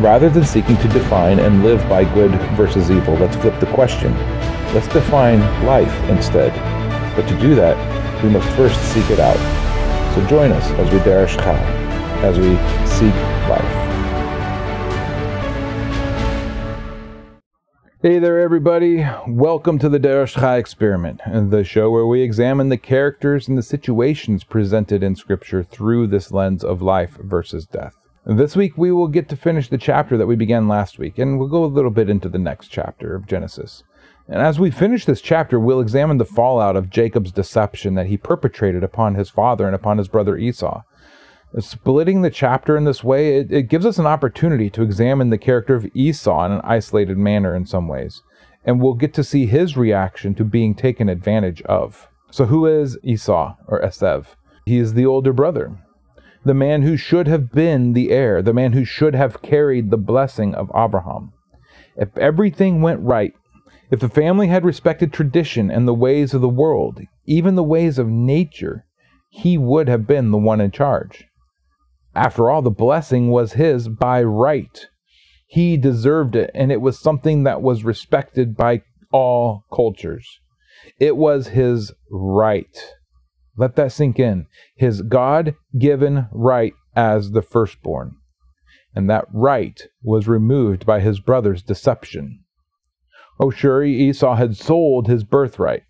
Rather than seeking to define and live by good versus evil, let's flip the question. Let's define life instead. But to do that, we must first seek it out. So join us as we derish chai, as we seek life. Hey there, everybody. Welcome to the Derish Chai Experiment, the show where we examine the characters and the situations presented in Scripture through this lens of life versus death. This week, we will get to finish the chapter that we began last week, and we'll go a little bit into the next chapter of Genesis. And as we finish this chapter, we'll examine the fallout of Jacob's deception that he perpetrated upon his father and upon his brother Esau. Splitting the chapter in this way, it, it, gives us an opportunity to examine the character of Esau in an isolated manner in some ways, and we'll get to see his reaction to being taken advantage of. So, who is Esau or Esav? He is the older brother, the man who should have been the heir, the man who should have carried the blessing of Abraham. If everything went right, if the family had respected tradition and the ways of the world, even the ways of nature, he would have been the one in charge. After all, the blessing was his by right. He deserved it, and it was something that was respected by all cultures. It was his right. Let that sink in. His God given right as the firstborn. And that right was removed by his brother's deception. Oh, sure, Esau had sold his birthright.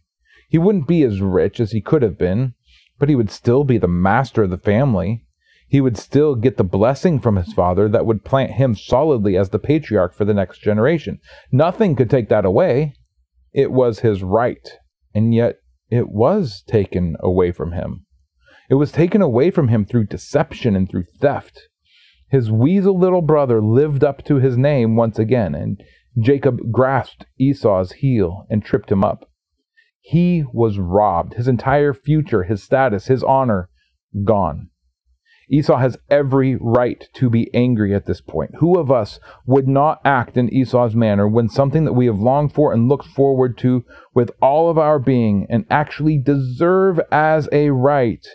He wouldn't be as rich as he could have been, but he would still be the master of the family he would still get the blessing from his father that would plant him solidly as the patriarch for the next generation. Nothing could take that away. It was his right, and yet it was taken away from him. It was taken away from him through deception and through theft. His weasel little brother lived up to his name once again, and Jacob grasped Esau's heel and tripped him up. He was robbed. His entire future, his status, his honor, gone. Esau has every right to be angry at this point. Who of us would not act in Esau's manner when something that we have longed for and looked forward to with all of our being and actually deserve as a right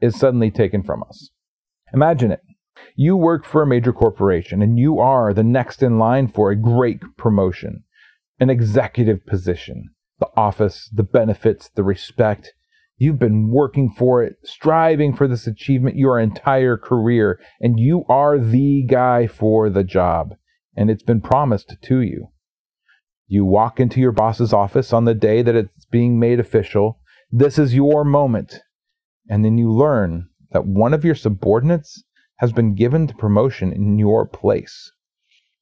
is suddenly taken from us? Imagine it. You work for a major corporation and you are the next in line for a great promotion, an executive position, the office, the benefits, the respect, You've been working for it, striving for this achievement your entire career, and you are the guy for the job, and it's been promised to you. You walk into your boss's office on the day that it's being made official. This is your moment. And then you learn that one of your subordinates has been given the promotion in your place.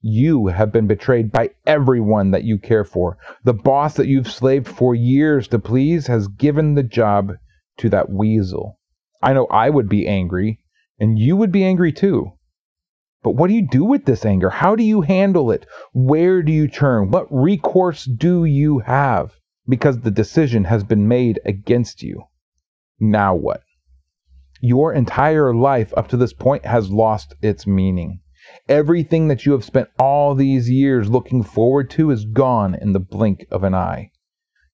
You have been betrayed by everyone that you care for. The boss that you've slaved for years to please has given the job to that weasel. I know I would be angry, and you would be angry too. But what do you do with this anger? How do you handle it? Where do you turn? What recourse do you have? Because the decision has been made against you. Now what? Your entire life up to this point has lost its meaning. Everything that you have spent all these years looking forward to is gone in the blink of an eye.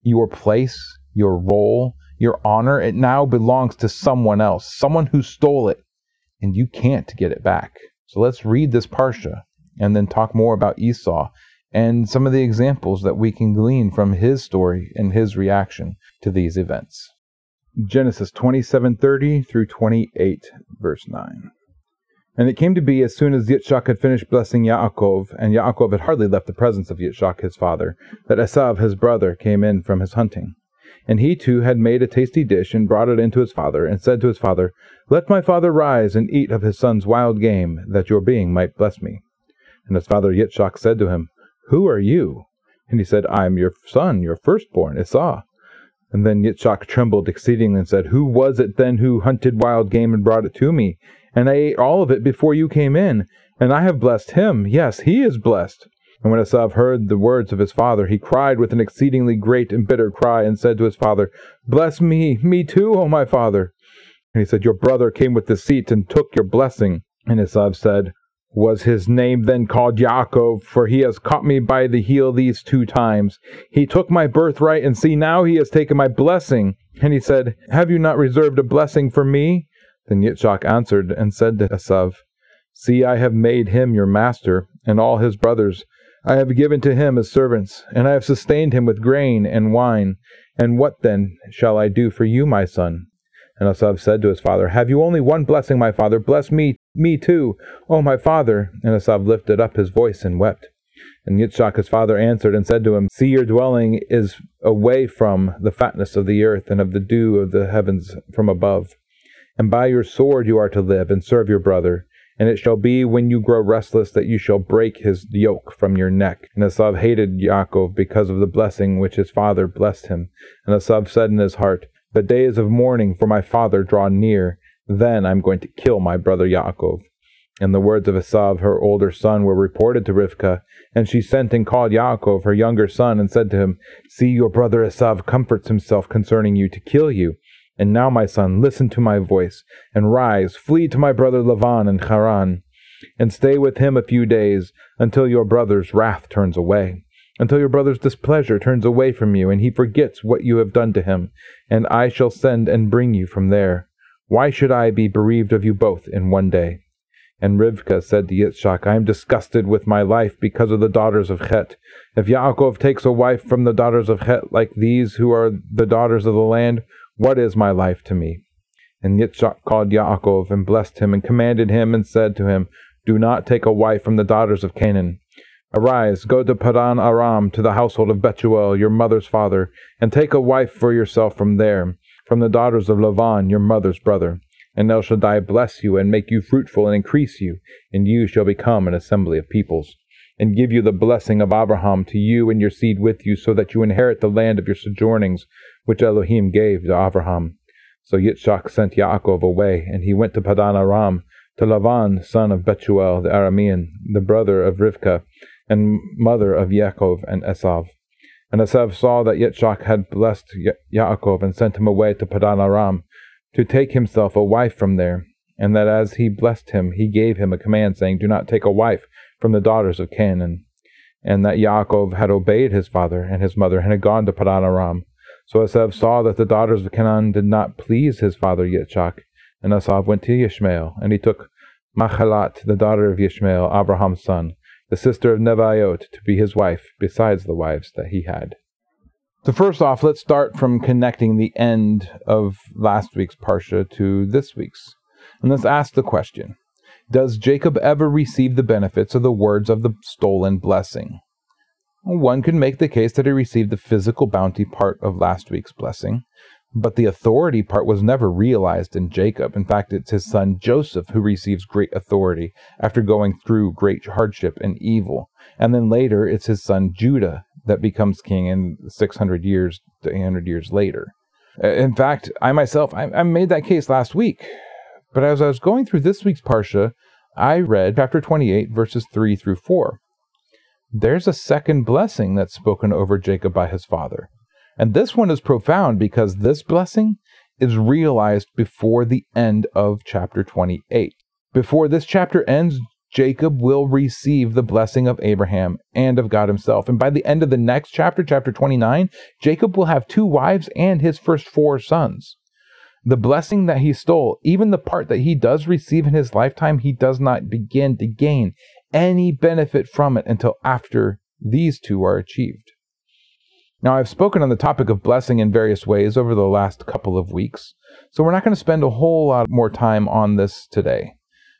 Your place, your role, your honor, it now belongs to someone else, someone who stole it, and you can't get it back. So let's read this Parsha and then talk more about Esau and some of the examples that we can glean from his story and his reaction to these events. Genesis 27:30 through 28 verse 9. And it came to be as soon as Yitzchak had finished blessing Yaakov, and Yaakov had hardly left the presence of Yitzchak his father, that Esav his brother came in from his hunting. And he too had made a tasty dish, and brought it in to his father, and said to his father, Let my father rise and eat of his son's wild game, that your being might bless me. And his father Yitzchak said to him, Who are you? And he said, I am your son, your firstborn, Esau. And then Yitzchak trembled exceedingly and said, Who was it then who hunted wild game and brought it to me? And I ate all of it before you came in, and I have blessed him. Yes, he is blessed. And when Esav heard the words of his father, he cried with an exceedingly great and bitter cry, and said to his father, Bless me, me too, O my father. And he said, Your brother came with deceit and took your blessing. And Esav said, Was his name then called Yaakov? For he has caught me by the heel these two times. He took my birthright, and see, now he has taken my blessing. And he said, Have you not reserved a blessing for me? Then Yitzchak answered and said to Esav, See, I have made him your master, and all his brothers I have given to him as servants, and I have sustained him with grain and wine. And what then shall I do for you, my son? And Esav said to his father, Have you only one blessing, my father? Bless me, me too, O my father. And Esav lifted up his voice and wept. And Yitzchak his father answered and said to him, See, your dwelling is away from the fatness of the earth and of the dew of the heavens from above. And by your sword you are to live and serve your brother. And it shall be when you grow restless that you shall break his yoke from your neck. And Esav hated Yaakov because of the blessing which his father blessed him. And Esav said in his heart, The days of mourning for my father draw near. Then I'm going to kill my brother Yaakov. And the words of Esav, her older son, were reported to Rivkah, and she sent and called Yaakov, her younger son, and said to him, See, your brother Esav comforts himself concerning you to kill you. And now, my son, listen to my voice, and rise, flee to my brother Lavan in Haran, and stay with him a few days, until your brother's wrath turns away, until your brother's displeasure turns away from you, and he forgets what you have done to him, and I shall send and bring you from there. Why should I be bereaved of you both in one day? And Rivkah said to Yitzchak, I am disgusted with my life because of the daughters of Chet. If Yaakov takes a wife from the daughters of Chet like these who are the daughters of the land, what is my life to me? And Yitzchak called Yaakov and blessed him and commanded him and said to him, Do not take a wife from the daughters of Canaan. Arise, go to Padan Aram to the household of Bethuel, your mother's father, and take a wife for yourself from there, from the daughters of Lavan, your mother's brother. And El Shaddai bless you and make you fruitful and increase you, and you shall become an assembly of peoples and give you the blessing of Abraham to you and your seed with you, so that you inherit the land of your sojournings, which Elohim gave to Abraham. So Yitzchak sent Yaakov away, and he went to Padan Aram, to Lavan, son of Bethuel the Aramean, the brother of Rivkah, and mother of Yaakov and Esav. And Esav saw that Yitzchak had blessed Yaakov and sent him away to Padan Aram, to take himself a wife from there, and that as he blessed him, he gave him a command, saying, Do not take a wife from the daughters of Canaan, and that Yaakov had obeyed his father and his mother and had gone to Padan Aram. So Esav saw that the daughters of Canaan did not please his father Yitzchak, and Esav went to Yishmael, and he took Machalat, the daughter of Yishmael, Abraham's son, the sister of Nebaioth, to be his wife, besides the wives that he had. So first off, let's start from connecting the end of last week's parsha to this week's. And let's ask the question does Jacob ever receive the benefits of the words of the stolen blessing? One could make the case that he received the physical bounty part of last week's blessing, but the authority part was never realized in Jacob. In fact, it's his son Joseph who receives great authority after going through great hardship and evil. And then later, it's his son Judah that becomes king in 600 years to 800 years later. Uh, in fact, I myself, I, I made that case last week. But as I was going through this week's Parsha, I read chapter 28, verses 3 through 4. There's a second blessing that's spoken over Jacob by his father. And this one is profound because this blessing is realized before the end of chapter 28. Before this chapter ends, Jacob will receive the blessing of Abraham and of God himself. And by the end of the next chapter, chapter 29, Jacob will have two wives and his first four sons. The blessing that he stole, even the part that he does receive in his lifetime, he does not begin to gain any benefit from it until after these two are achieved. Now, I've spoken on the topic of blessing in various ways over the last couple of weeks, so we're not going to spend a whole lot more time on this today.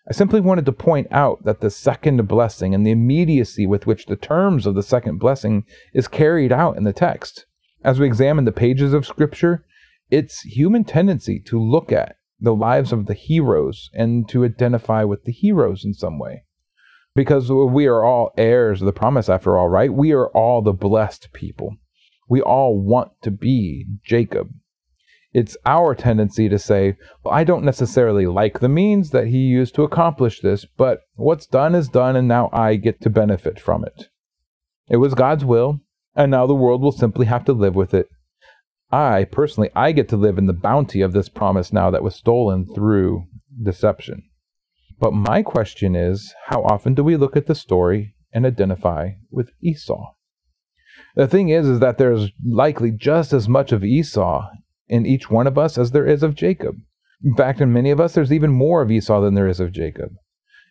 I simply wanted to point out that the second blessing and the immediacy with which the terms of the second blessing is carried out in the text. As we examine the pages of Scripture, it's human tendency to look at the lives of the heroes and to identify with the heroes in some way. Because we are all heirs of the promise, after all, right? We are all the blessed people. We all want to be Jacob. It's our tendency to say, well, I don't necessarily like the means that he used to accomplish this, but what's done is done, and now I get to benefit from it. It was God's will, and now the world will simply have to live with it. I, personally, I get to live in the bounty of this promise now that was stolen through deception. But my question is, how often do we look at the story and identify with Esau? The thing is, is that there's likely just as much of Esau in each one of us as there is of Jacob. In fact, in many of us, there's even more of Esau than there is of Jacob.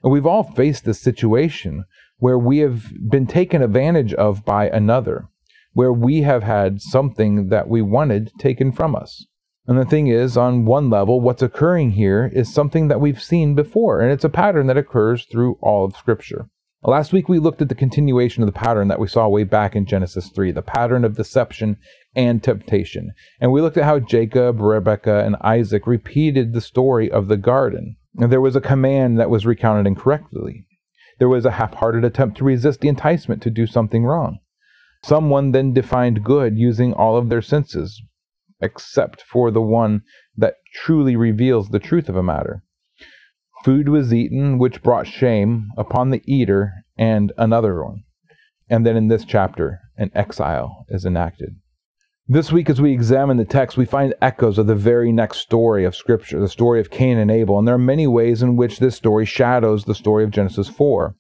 And we've all faced this situation where we have been taken advantage of by another, where we have had something that we wanted taken from us. And the thing is, on one level, what's occurring here is something that we've seen before, and it's a pattern that occurs through all of Scripture. Last week, we looked at the continuation of the pattern that we saw way back in Genesis 3, the pattern of deception and temptation. And we looked at how Jacob, Rebekah, and Isaac repeated the story of the garden. And there was a command that was recounted incorrectly. There was a half hearted attempt to resist the enticement to do something wrong. Someone then defined good using all of their senses, except for the one that truly reveals the truth of a matter. Food was eaten, which brought shame upon the eater and another one. And then in this chapter, an exile is enacted. This week, as we examine the text, we find echoes of the very next story of Scripture, the story of Cain and Abel, and there are many ways in which this story shadows the story of Genesis 4.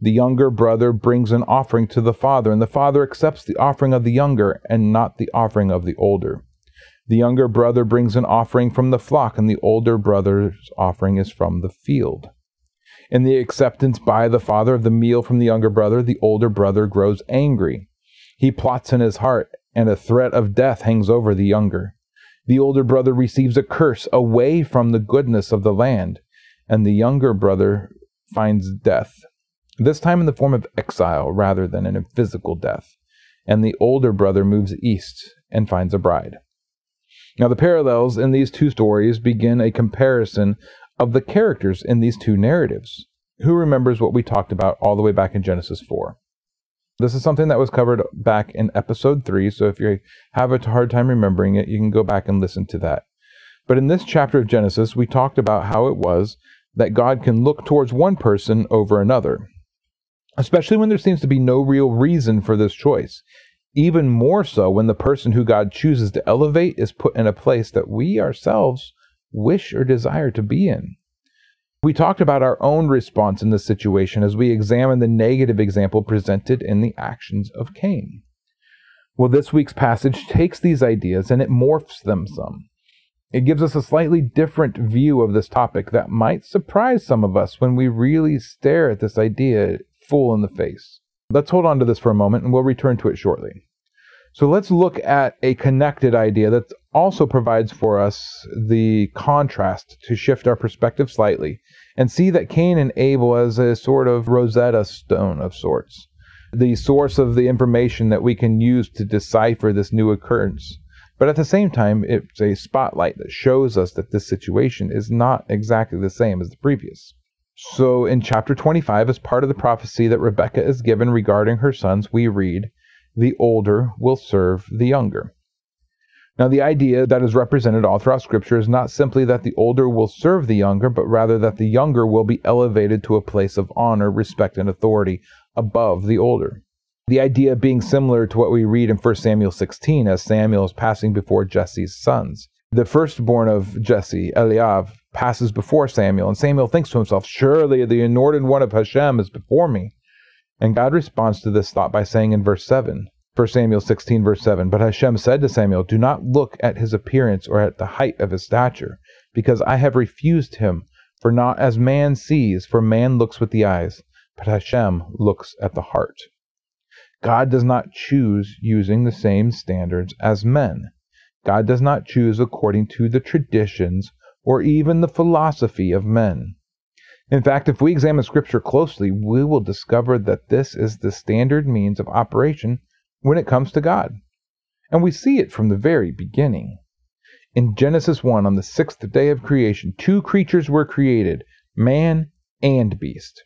The younger brother brings an offering to the father, and the father accepts the offering of the younger and not the offering of the older. The younger brother brings an offering from the flock, and the older brother's offering is from the field. In the acceptance by the father of the meal from the younger brother, the older brother grows angry. He plots in his heart, and a threat of death hangs over the younger. The older brother receives a curse away from the goodness of the land, and the younger brother finds death, this time in the form of exile rather than in a physical death. And the older brother moves east and finds a bride. Now, the parallels in these two stories begin a comparison of the characters in these two narratives. Who remembers what we talked about all the way back in Genesis 4? This is something that was covered back in episode 3, so if you have a hard time remembering it, you can go back and listen to that. But in this chapter of Genesis, we talked about how it was that God can look towards one person over another, especially when there seems to be no real reason for this choice even more so when the person who God chooses to elevate is put in a place that we ourselves wish or desire to be in. We talked about our own response in this situation as we examined the negative example presented in the actions of Cain. Well, this week's passage takes these ideas and it morphs them some. It gives us a slightly different view of this topic that might surprise some of us when we really stare at this idea full in the face. Let's hold on to this for a moment and we'll return to it shortly. So let's look at a connected idea that also provides for us the contrast to shift our perspective slightly and see that Cain and Abel as a sort of Rosetta Stone of sorts, the source of the information that we can use to decipher this new occurrence. But at the same time, it's a spotlight that shows us that this situation is not exactly the same as the previous. So in chapter 25, as part of the prophecy that Rebekah is given regarding her sons, we read, The older will serve the younger. Now, the idea that is represented all throughout Scripture is not simply that the older will serve the younger, but rather that the younger will be elevated to a place of honor, respect, and authority above the older. The idea being similar to what we read in 1 Samuel 16 as Samuel is passing before Jesse's sons. The firstborn of Jesse, Eliab, passes before Samuel, and Samuel thinks to himself, Surely the anointed one of Hashem is before me. And God responds to this thought by saying in verse 7, 1 Samuel 16, verse 7, But Hashem said to Samuel, Do not look at his appearance or at the height of his stature, because I have refused him. For not as man sees, for man looks with the eyes, but Hashem looks at the heart. God does not choose using the same standards as men. God does not choose according to the traditions or even the philosophy of men. In fact, if we examine Scripture closely, we will discover that this is the standard means of operation when it comes to God. And we see it from the very beginning. In Genesis 1, on the sixth day of creation, two creatures were created, man and beast.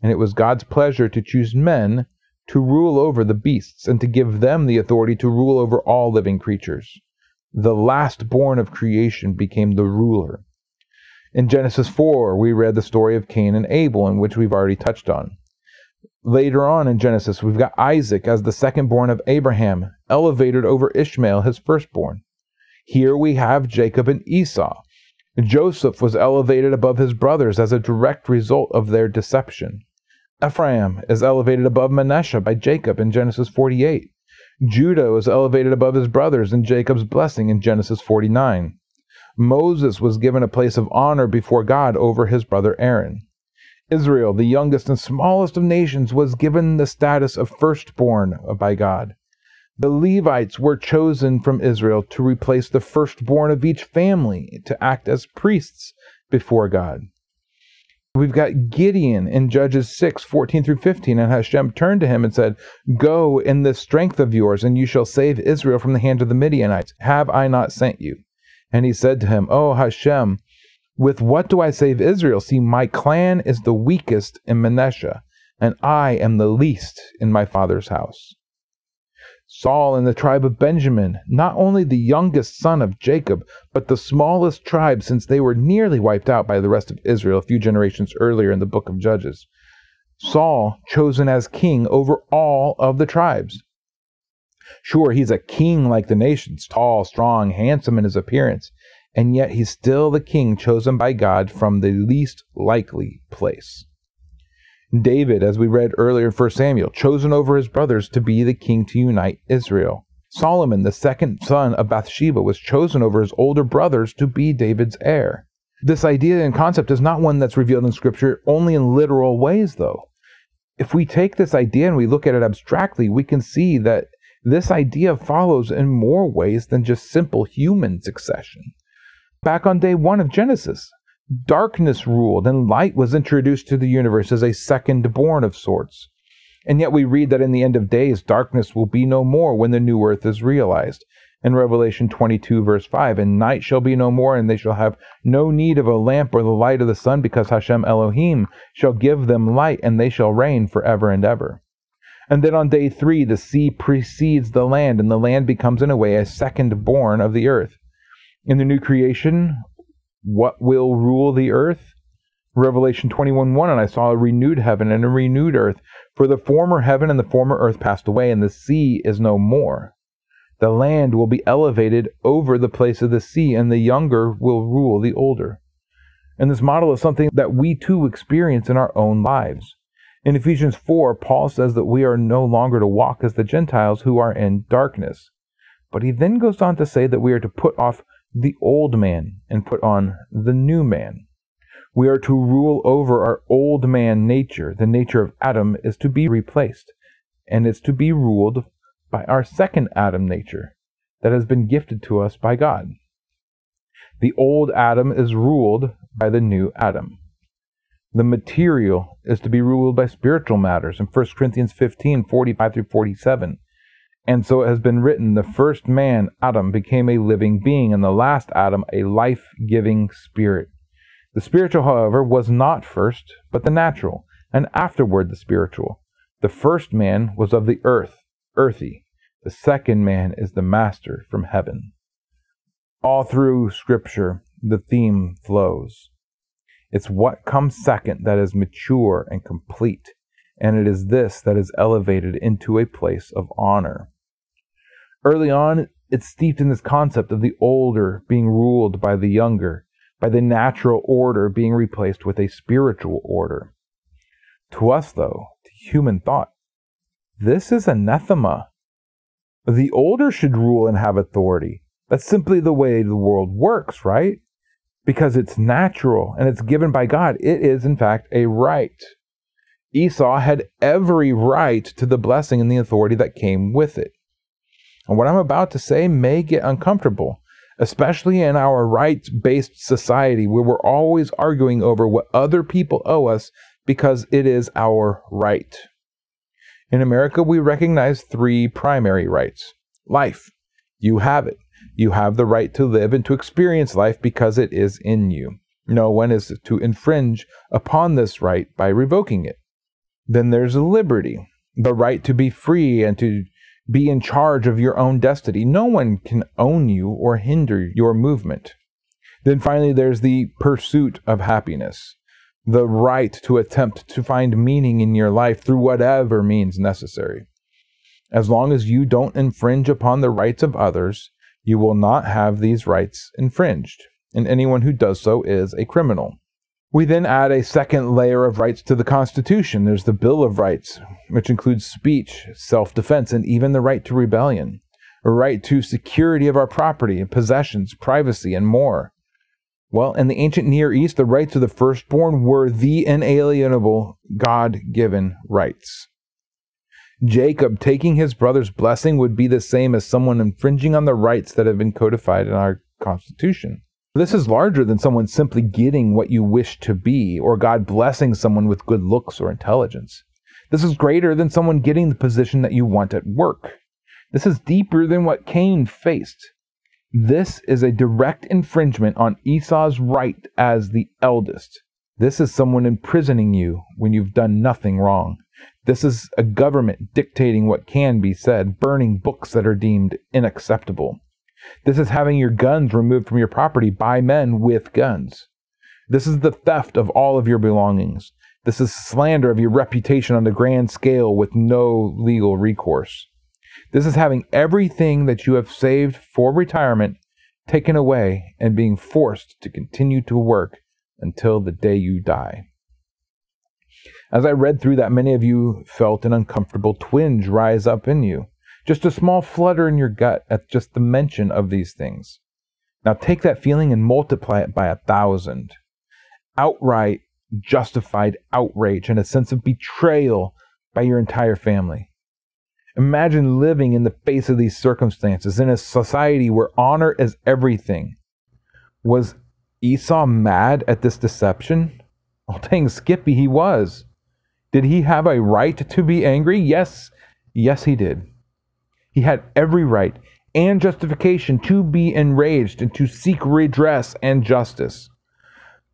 And it was God's pleasure to choose men to rule over the beasts and to give them the authority to rule over all living creatures. The last born of creation, became the ruler. In Genesis 4, we read the story of Cain and Abel, in which we've already touched on. Later on in Genesis, we've got Isaac as the second born of Abraham, elevated over Ishmael, his firstborn. Here we have Jacob and Esau. Joseph was elevated above his brothers as a direct result of their deception. Ephraim is elevated above Manasseh by Jacob in Genesis 48. Judah was elevated above his brothers in Jacob's blessing in Genesis 49. Moses was given a place of honor before God over his brother Aaron. Israel, the youngest and smallest of nations, was given the status of firstborn by God. The Levites were chosen from Israel to replace the firstborn of each family to act as priests before God. We've got Gideon in Judges 6, 14 through 15, and Hashem turned to him and said, Go in the strength of yours, and you shall save Israel from the hand of the Midianites. Have I not sent you? And he said to him, Oh Hashem, with what do I save Israel? See, my clan is the weakest in Manasseh, and I am the least in my father's house. Saul in the tribe of Benjamin, not only the youngest son of Jacob, but the smallest tribe since they were nearly wiped out by the rest of Israel a few generations earlier in the book of Judges. Saul chosen as king over all of the tribes. Sure, he's a king like the nations, tall, strong, handsome in his appearance, and yet he's still the king chosen by God from the least likely place. David, as we read earlier in 1 Samuel, chosen over his brothers to be the king to unite Israel. Solomon, the second son of Bathsheba, was chosen over his older brothers to be David's heir. This idea and concept is not one that's revealed in Scripture only in literal ways, though. If we take this idea and we look at it abstractly, we can see that this idea follows in more ways than just simple human succession back on day one of Genesis. Darkness ruled, and light was introduced to the universe as a second born of sorts. And yet we read that in the end of days, darkness will be no more when the new earth is realized. In Revelation 22, verse 5, and night shall be no more, and they shall have no need of a lamp or the light of the sun, because Hashem Elohim shall give them light, and they shall reign forever and ever. And then on day three, the sea precedes the land, and the land becomes in a way a second born of the earth in the new creation, what will rule the earth? Revelation 21 1 And I saw a renewed heaven and a renewed earth, for the former heaven and the former earth passed away, and the sea is no more. The land will be elevated over the place of the sea, and the younger will rule the older. And this model is something that we too experience in our own lives. In Ephesians 4, Paul says that we are no longer to walk as the Gentiles who are in darkness. But he then goes on to say that we are to put off the old man and put on the new man. We are to rule over our old man nature. The nature of Adam is to be replaced, and it's to be ruled by our second Adam nature that has been gifted to us by God. The old Adam is ruled by the new Adam. The material is to be ruled by spiritual matters in 1 Corinthians 15 45 through 47. And so it has been written the first man, Adam, became a living being, and the last Adam, a life giving spirit. The spiritual, however, was not first, but the natural, and afterward the spiritual. The first man was of the earth, earthy. The second man is the master from heaven. All through Scripture, the theme flows. It's what comes second that is mature and complete, and it is this that is elevated into a place of honor. Early on, it's steeped in this concept of the older being ruled by the younger, by the natural order being replaced with a spiritual order. To us, though, to human thought, this is anathema. The older should rule and have authority. That's simply the way the world works, right? Because it's natural and it's given by God. It is, in fact, a right. Esau had every right to the blessing and the authority that came with it. And what I'm about to say may get uncomfortable, especially in our rights based society where we're always arguing over what other people owe us because it is our right. In America, we recognize three primary rights life. You have it. You have the right to live and to experience life because it is in you. No one is to infringe upon this right by revoking it. Then there's liberty, the right to be free and to be in charge of your own destiny. No one can own you or hinder your movement. Then finally, there's the pursuit of happiness, the right to attempt to find meaning in your life through whatever means necessary. As long as you don't infringe upon the rights of others, you will not have these rights infringed, and anyone who does so is a criminal. We then add a second layer of rights to the Constitution. There's the Bill of Rights, which includes speech, self defense, and even the right to rebellion, a right to security of our property possessions, privacy, and more. Well, in the ancient Near East, the rights of the firstborn were the inalienable God given rights. Jacob taking his brother's blessing would be the same as someone infringing on the rights that have been codified in our Constitution. This is larger than someone simply getting what you wish to be, or God blessing someone with good looks or intelligence. This is greater than someone getting the position that you want at work. This is deeper than what Cain faced. This is a direct infringement on Esau's right as the eldest. This is someone imprisoning you when you've done nothing wrong. This is a government dictating what can be said, burning books that are deemed unacceptable. This is having your guns removed from your property by men with guns. This is the theft of all of your belongings. This is slander of your reputation on the grand scale with no legal recourse. This is having everything that you have saved for retirement taken away and being forced to continue to work until the day you die. As I read through that, many of you felt an uncomfortable twinge rise up in you. Just a small flutter in your gut at just the mention of these things. Now take that feeling and multiply it by a thousand. Outright justified outrage and a sense of betrayal by your entire family. Imagine living in the face of these circumstances in a society where honor is everything. Was Esau mad at this deception? Oh, dang, Skippy, he was. Did he have a right to be angry? Yes, yes, he did. He had every right and justification to be enraged and to seek redress and justice.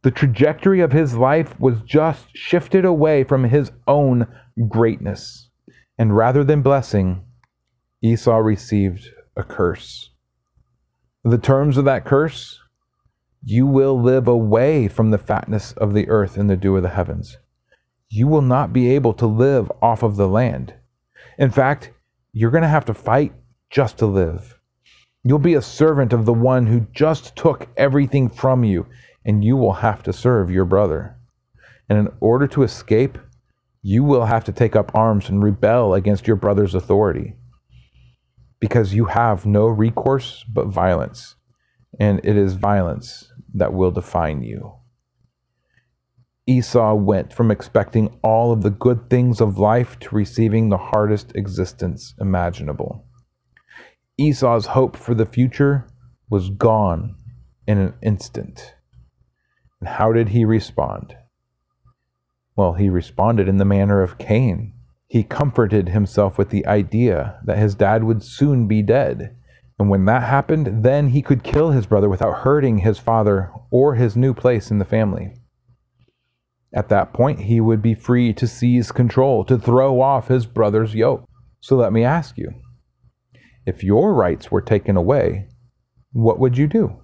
The trajectory of his life was just shifted away from his own greatness. And rather than blessing, Esau received a curse. The terms of that curse you will live away from the fatness of the earth and the dew of the heavens. You will not be able to live off of the land. In fact, you're going to have to fight just to live. You'll be a servant of the one who just took everything from you, and you will have to serve your brother. And in order to escape, you will have to take up arms and rebel against your brother's authority. Because you have no recourse but violence, and it is violence that will define you. Esau went from expecting all of the good things of life to receiving the hardest existence imaginable. Esau's hope for the future was gone in an instant. And how did he respond? Well, he responded in the manner of Cain. He comforted himself with the idea that his dad would soon be dead. And when that happened, then he could kill his brother without hurting his father or his new place in the family. At that point, he would be free to seize control, to throw off his brother's yoke. So let me ask you if your rights were taken away, what would you do?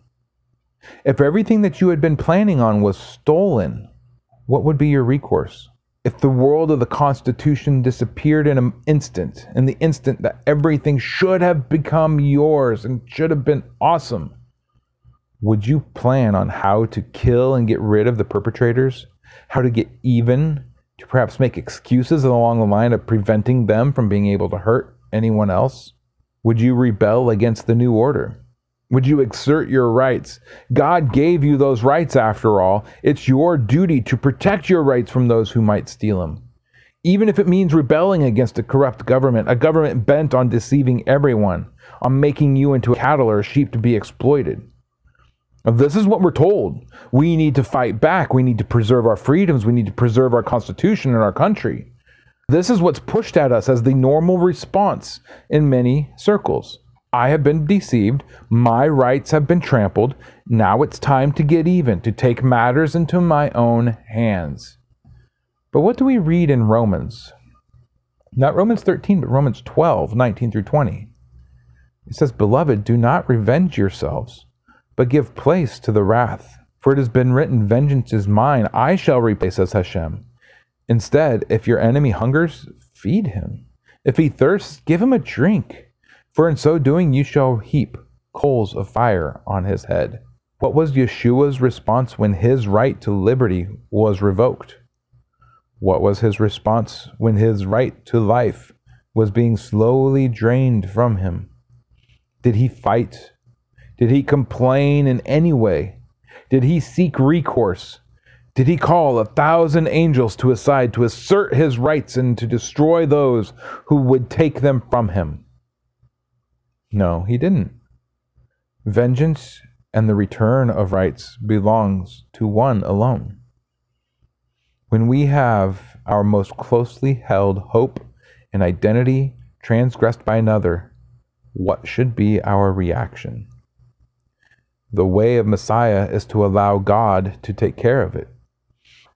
If everything that you had been planning on was stolen, what would be your recourse? If the world of the Constitution disappeared in an instant, in the instant that everything should have become yours and should have been awesome, would you plan on how to kill and get rid of the perpetrators? How to get even, to perhaps make excuses along the line of preventing them from being able to hurt anyone else? Would you rebel against the new order? Would you exert your rights? God gave you those rights after all. It's your duty to protect your rights from those who might steal them. Even if it means rebelling against a corrupt government, a government bent on deceiving everyone, on making you into a cattle or a sheep to be exploited. This is what we're told. We need to fight back. We need to preserve our freedoms. We need to preserve our Constitution and our country. This is what's pushed at us as the normal response in many circles. I have been deceived. My rights have been trampled. Now it's time to get even, to take matters into my own hands. But what do we read in Romans? Not Romans 13, but Romans 12, 19 through 20. It says, Beloved, do not revenge yourselves, but give place to the wrath. For it has been written, Vengeance is mine, I shall repay, says Hashem. Instead, if your enemy hungers, feed him. If he thirsts, give him a drink. For in so doing, you shall heap coals of fire on his head. What was Yeshua's response when his right to liberty was revoked? What was his response when his right to life was being slowly drained from him? Did he fight? Did he complain in any way? Did he seek recourse? Did he call a thousand angels to his side to assert his rights and to destroy those who would take them from him? No, he didn't. Vengeance and the return of rights belongs to one alone. When we have our most closely held hope and identity transgressed by another, what should be our reaction? The way of Messiah is to allow God to take care of it.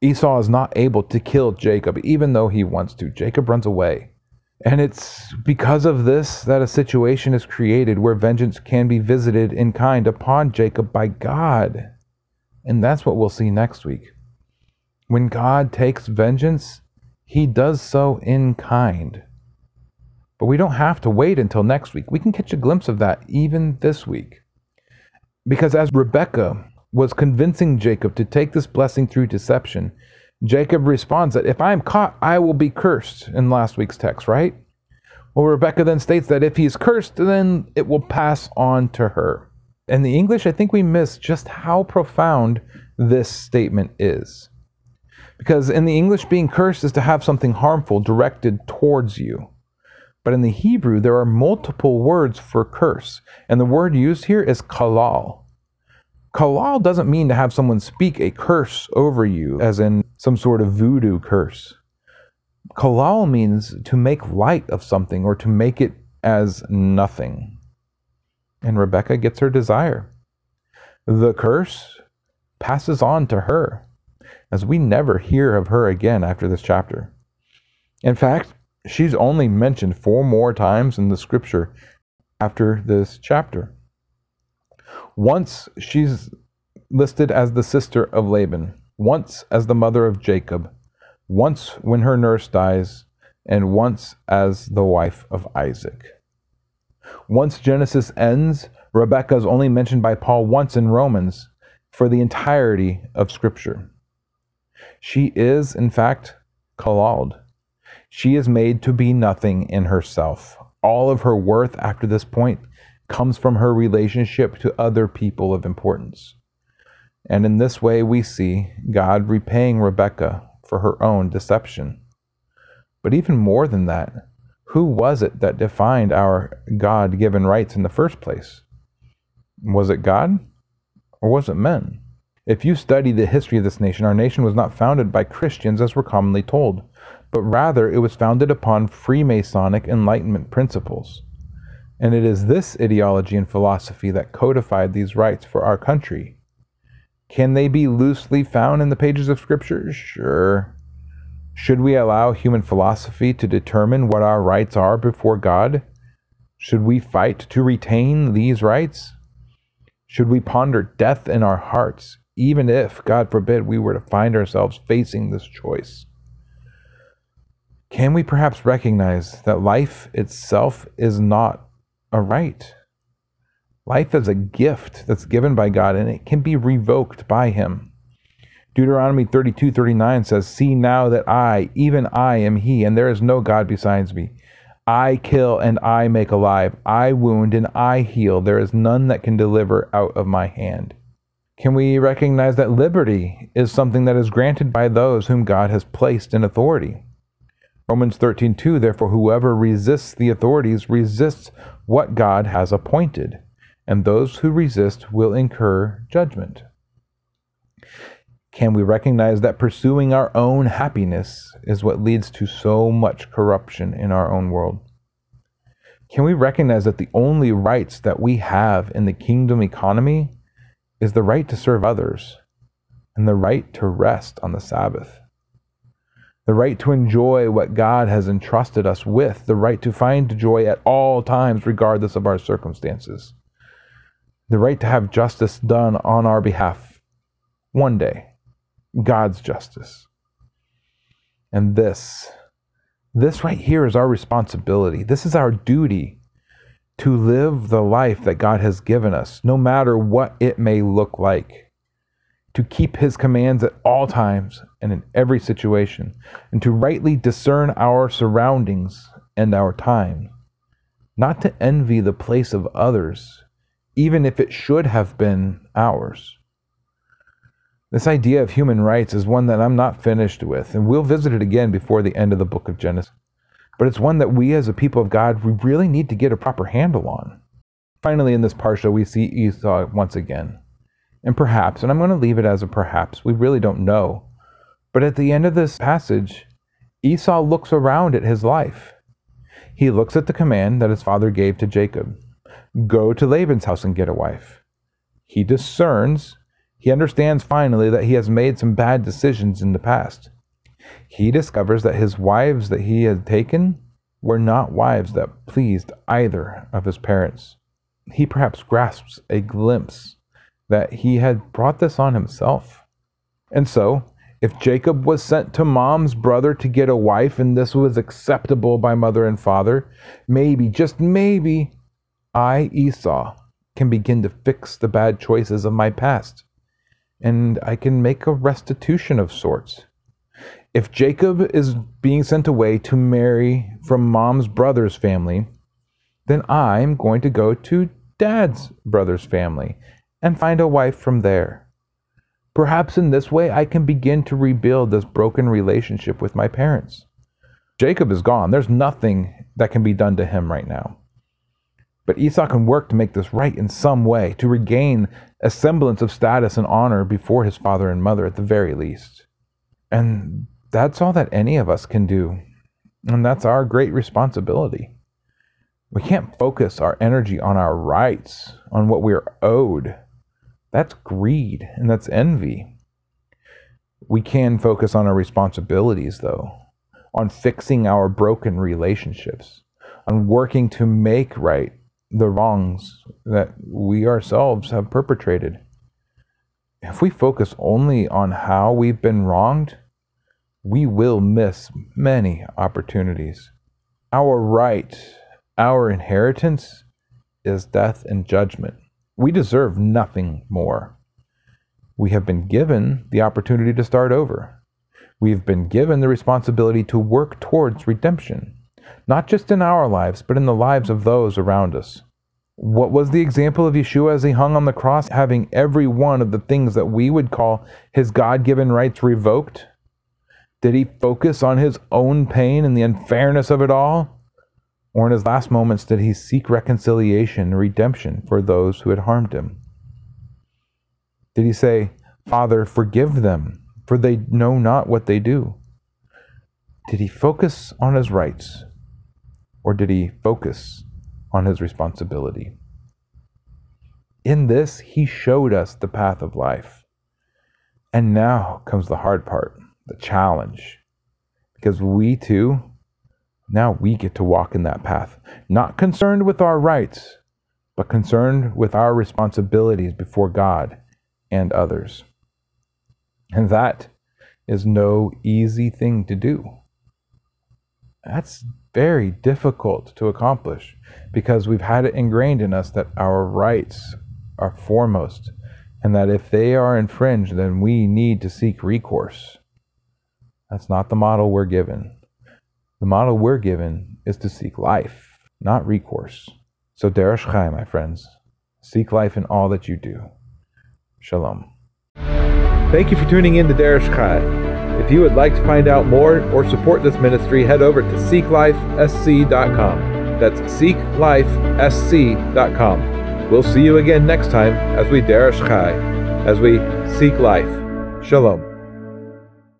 Esau is not able to kill Jacob, even though he wants to. Jacob runs away. And it's because of this that a situation is created where vengeance can be visited in kind upon Jacob by God. And that's what we'll see next week. When God takes vengeance, he does so in kind. But we don't have to wait until next week. We can catch a glimpse of that even this week. Because as Rebekah was convincing Jacob to take this blessing through deception, Jacob responds that if I am caught, I will be cursed in last week's text, right? Well, Rebecca then states that if he's cursed, then it will pass on to her. In the English, I think we miss just how profound this statement is. Because in the English, being cursed is to have something harmful directed towards you. But in the Hebrew, there are multiple words for curse, and the word used here is kalal. Kalal doesn't mean to have someone speak a curse over you, as in some sort of voodoo curse. Kalal means to make light of something or to make it as nothing. And Rebecca gets her desire. The curse passes on to her, as we never hear of her again after this chapter. In fact, she's only mentioned four more times in the scripture after this chapter. Once she's listed as the sister of Laban, once as the mother of Jacob, once when her nurse dies, and once as the wife of Isaac. Once Genesis ends, Rebecca is only mentioned by Paul once in Romans for the entirety of Scripture. She is, in fact, kalal. She is made to be nothing in herself. All of her worth after this point comes from her relationship to other people of importance. And in this way, we see God repaying Rebekah for her own deception. But even more than that, who was it that defined our God given rights in the first place? Was it God or was it men? If you study the history of this nation, our nation was not founded by Christians as we're commonly told, but rather it was founded upon Freemasonic Enlightenment principles. And it is this ideology and philosophy that codified these rights for our country. Can they be loosely found in the pages of Scripture? Sure. Should we allow human philosophy to determine what our rights are before God? Should we fight to retain these rights? Should we ponder death in our hearts, even if, God forbid, we were to find ourselves facing this choice? Can we perhaps recognize that life itself is not a right. Life is a gift that's given by God and it can be revoked by Him. Deuteronomy 32 39 says, See now that I, even I, am He, and there is no God besides me. I kill and I make alive. I wound and I heal. There is none that can deliver out of my hand. Can we recognize that liberty is something that is granted by those whom God has placed in authority? Romans 13:2 Therefore whoever resists the authorities resists what God has appointed, and those who resist will incur judgment. Can we recognize that pursuing our own happiness is what leads to so much corruption in our own world? Can we recognize that the only rights that we have in the kingdom economy is the right to serve others and the right to rest on the Sabbath? The right to enjoy what God has entrusted us with, the right to find joy at all times, regardless of our circumstances, the right to have justice done on our behalf one day, God's justice. And this, this right here is our responsibility. This is our duty to live the life that God has given us, no matter what it may look like to keep his commands at all times and in every situation, and to rightly discern our surroundings and our time, not to envy the place of others, even if it should have been ours. This idea of human rights is one that I'm not finished with, and we'll visit it again before the end of the book of Genesis. But it's one that we as a people of God, we really need to get a proper handle on. Finally, in this parsha, we see Esau once again. And perhaps, and I'm going to leave it as a perhaps, we really don't know. But at the end of this passage, Esau looks around at his life. He looks at the command that his father gave to Jacob go to Laban's house and get a wife. He discerns, he understands finally that he has made some bad decisions in the past. He discovers that his wives that he had taken were not wives that pleased either of his parents. He perhaps grasps a glimpse that he had brought this on himself. And so, if Jacob was sent to mom's brother to get a wife and this was acceptable by mother and father, maybe, just maybe, I, Esau, can begin to fix the bad choices of my past. And I can make a restitution of sorts. If Jacob is being sent away to marry from mom's brother's family, then I'm going to go to dad's brother's family and find a wife from there. Perhaps in this way I can begin to rebuild this broken relationship with my parents. Jacob is gone. There's nothing that can be done to him right now. But Esau can work to make this right in some way, to regain a semblance of status and honor before his father and mother at the very least. And that's all that any of us can do. And that's our great responsibility. We can't focus our energy on our rights, on what we're owed. That's greed and that's envy. We can focus on our responsibilities, though, on fixing our broken relationships, on working to make right the wrongs that we ourselves have perpetrated. If we focus only on how we've been wronged, we will miss many opportunities. Our right, our inheritance, is death and judgment. We deserve nothing more. We have been given the opportunity to start over. We have been given the responsibility to work towards redemption, not just in our lives, but in the lives of those around us. What was the example of Yeshua as he hung on the cross, having every one of the things that we would call his God given rights revoked? Did he focus on his own pain and the unfairness of it all? Or in his last moments, did he seek reconciliation and redemption for those who had harmed him? Did he say, Father, forgive them, for they know not what they do? Did he focus on his rights, or did he focus on his responsibility? In this, he showed us the path of life. And now comes the hard part, the challenge. Because we too now we get to walk in that path, not concerned with our rights, but concerned with our responsibilities before God and others. And that is no easy thing to do. That's very difficult to accomplish because we've had it ingrained in us that our rights are foremost and that if they are infringed, then we need to seek recourse. That's not the model we're given. The model we're given is to seek life, not recourse. So, Derish Chai, my friends, seek life in all that you do. Shalom. Thank you for tuning in to Derish Chai. If you would like to find out more or support this ministry, head over to seeklifesc.com. That's seeklifesc.com. We'll see you again next time as we Derish Chai, as we seek life. Shalom.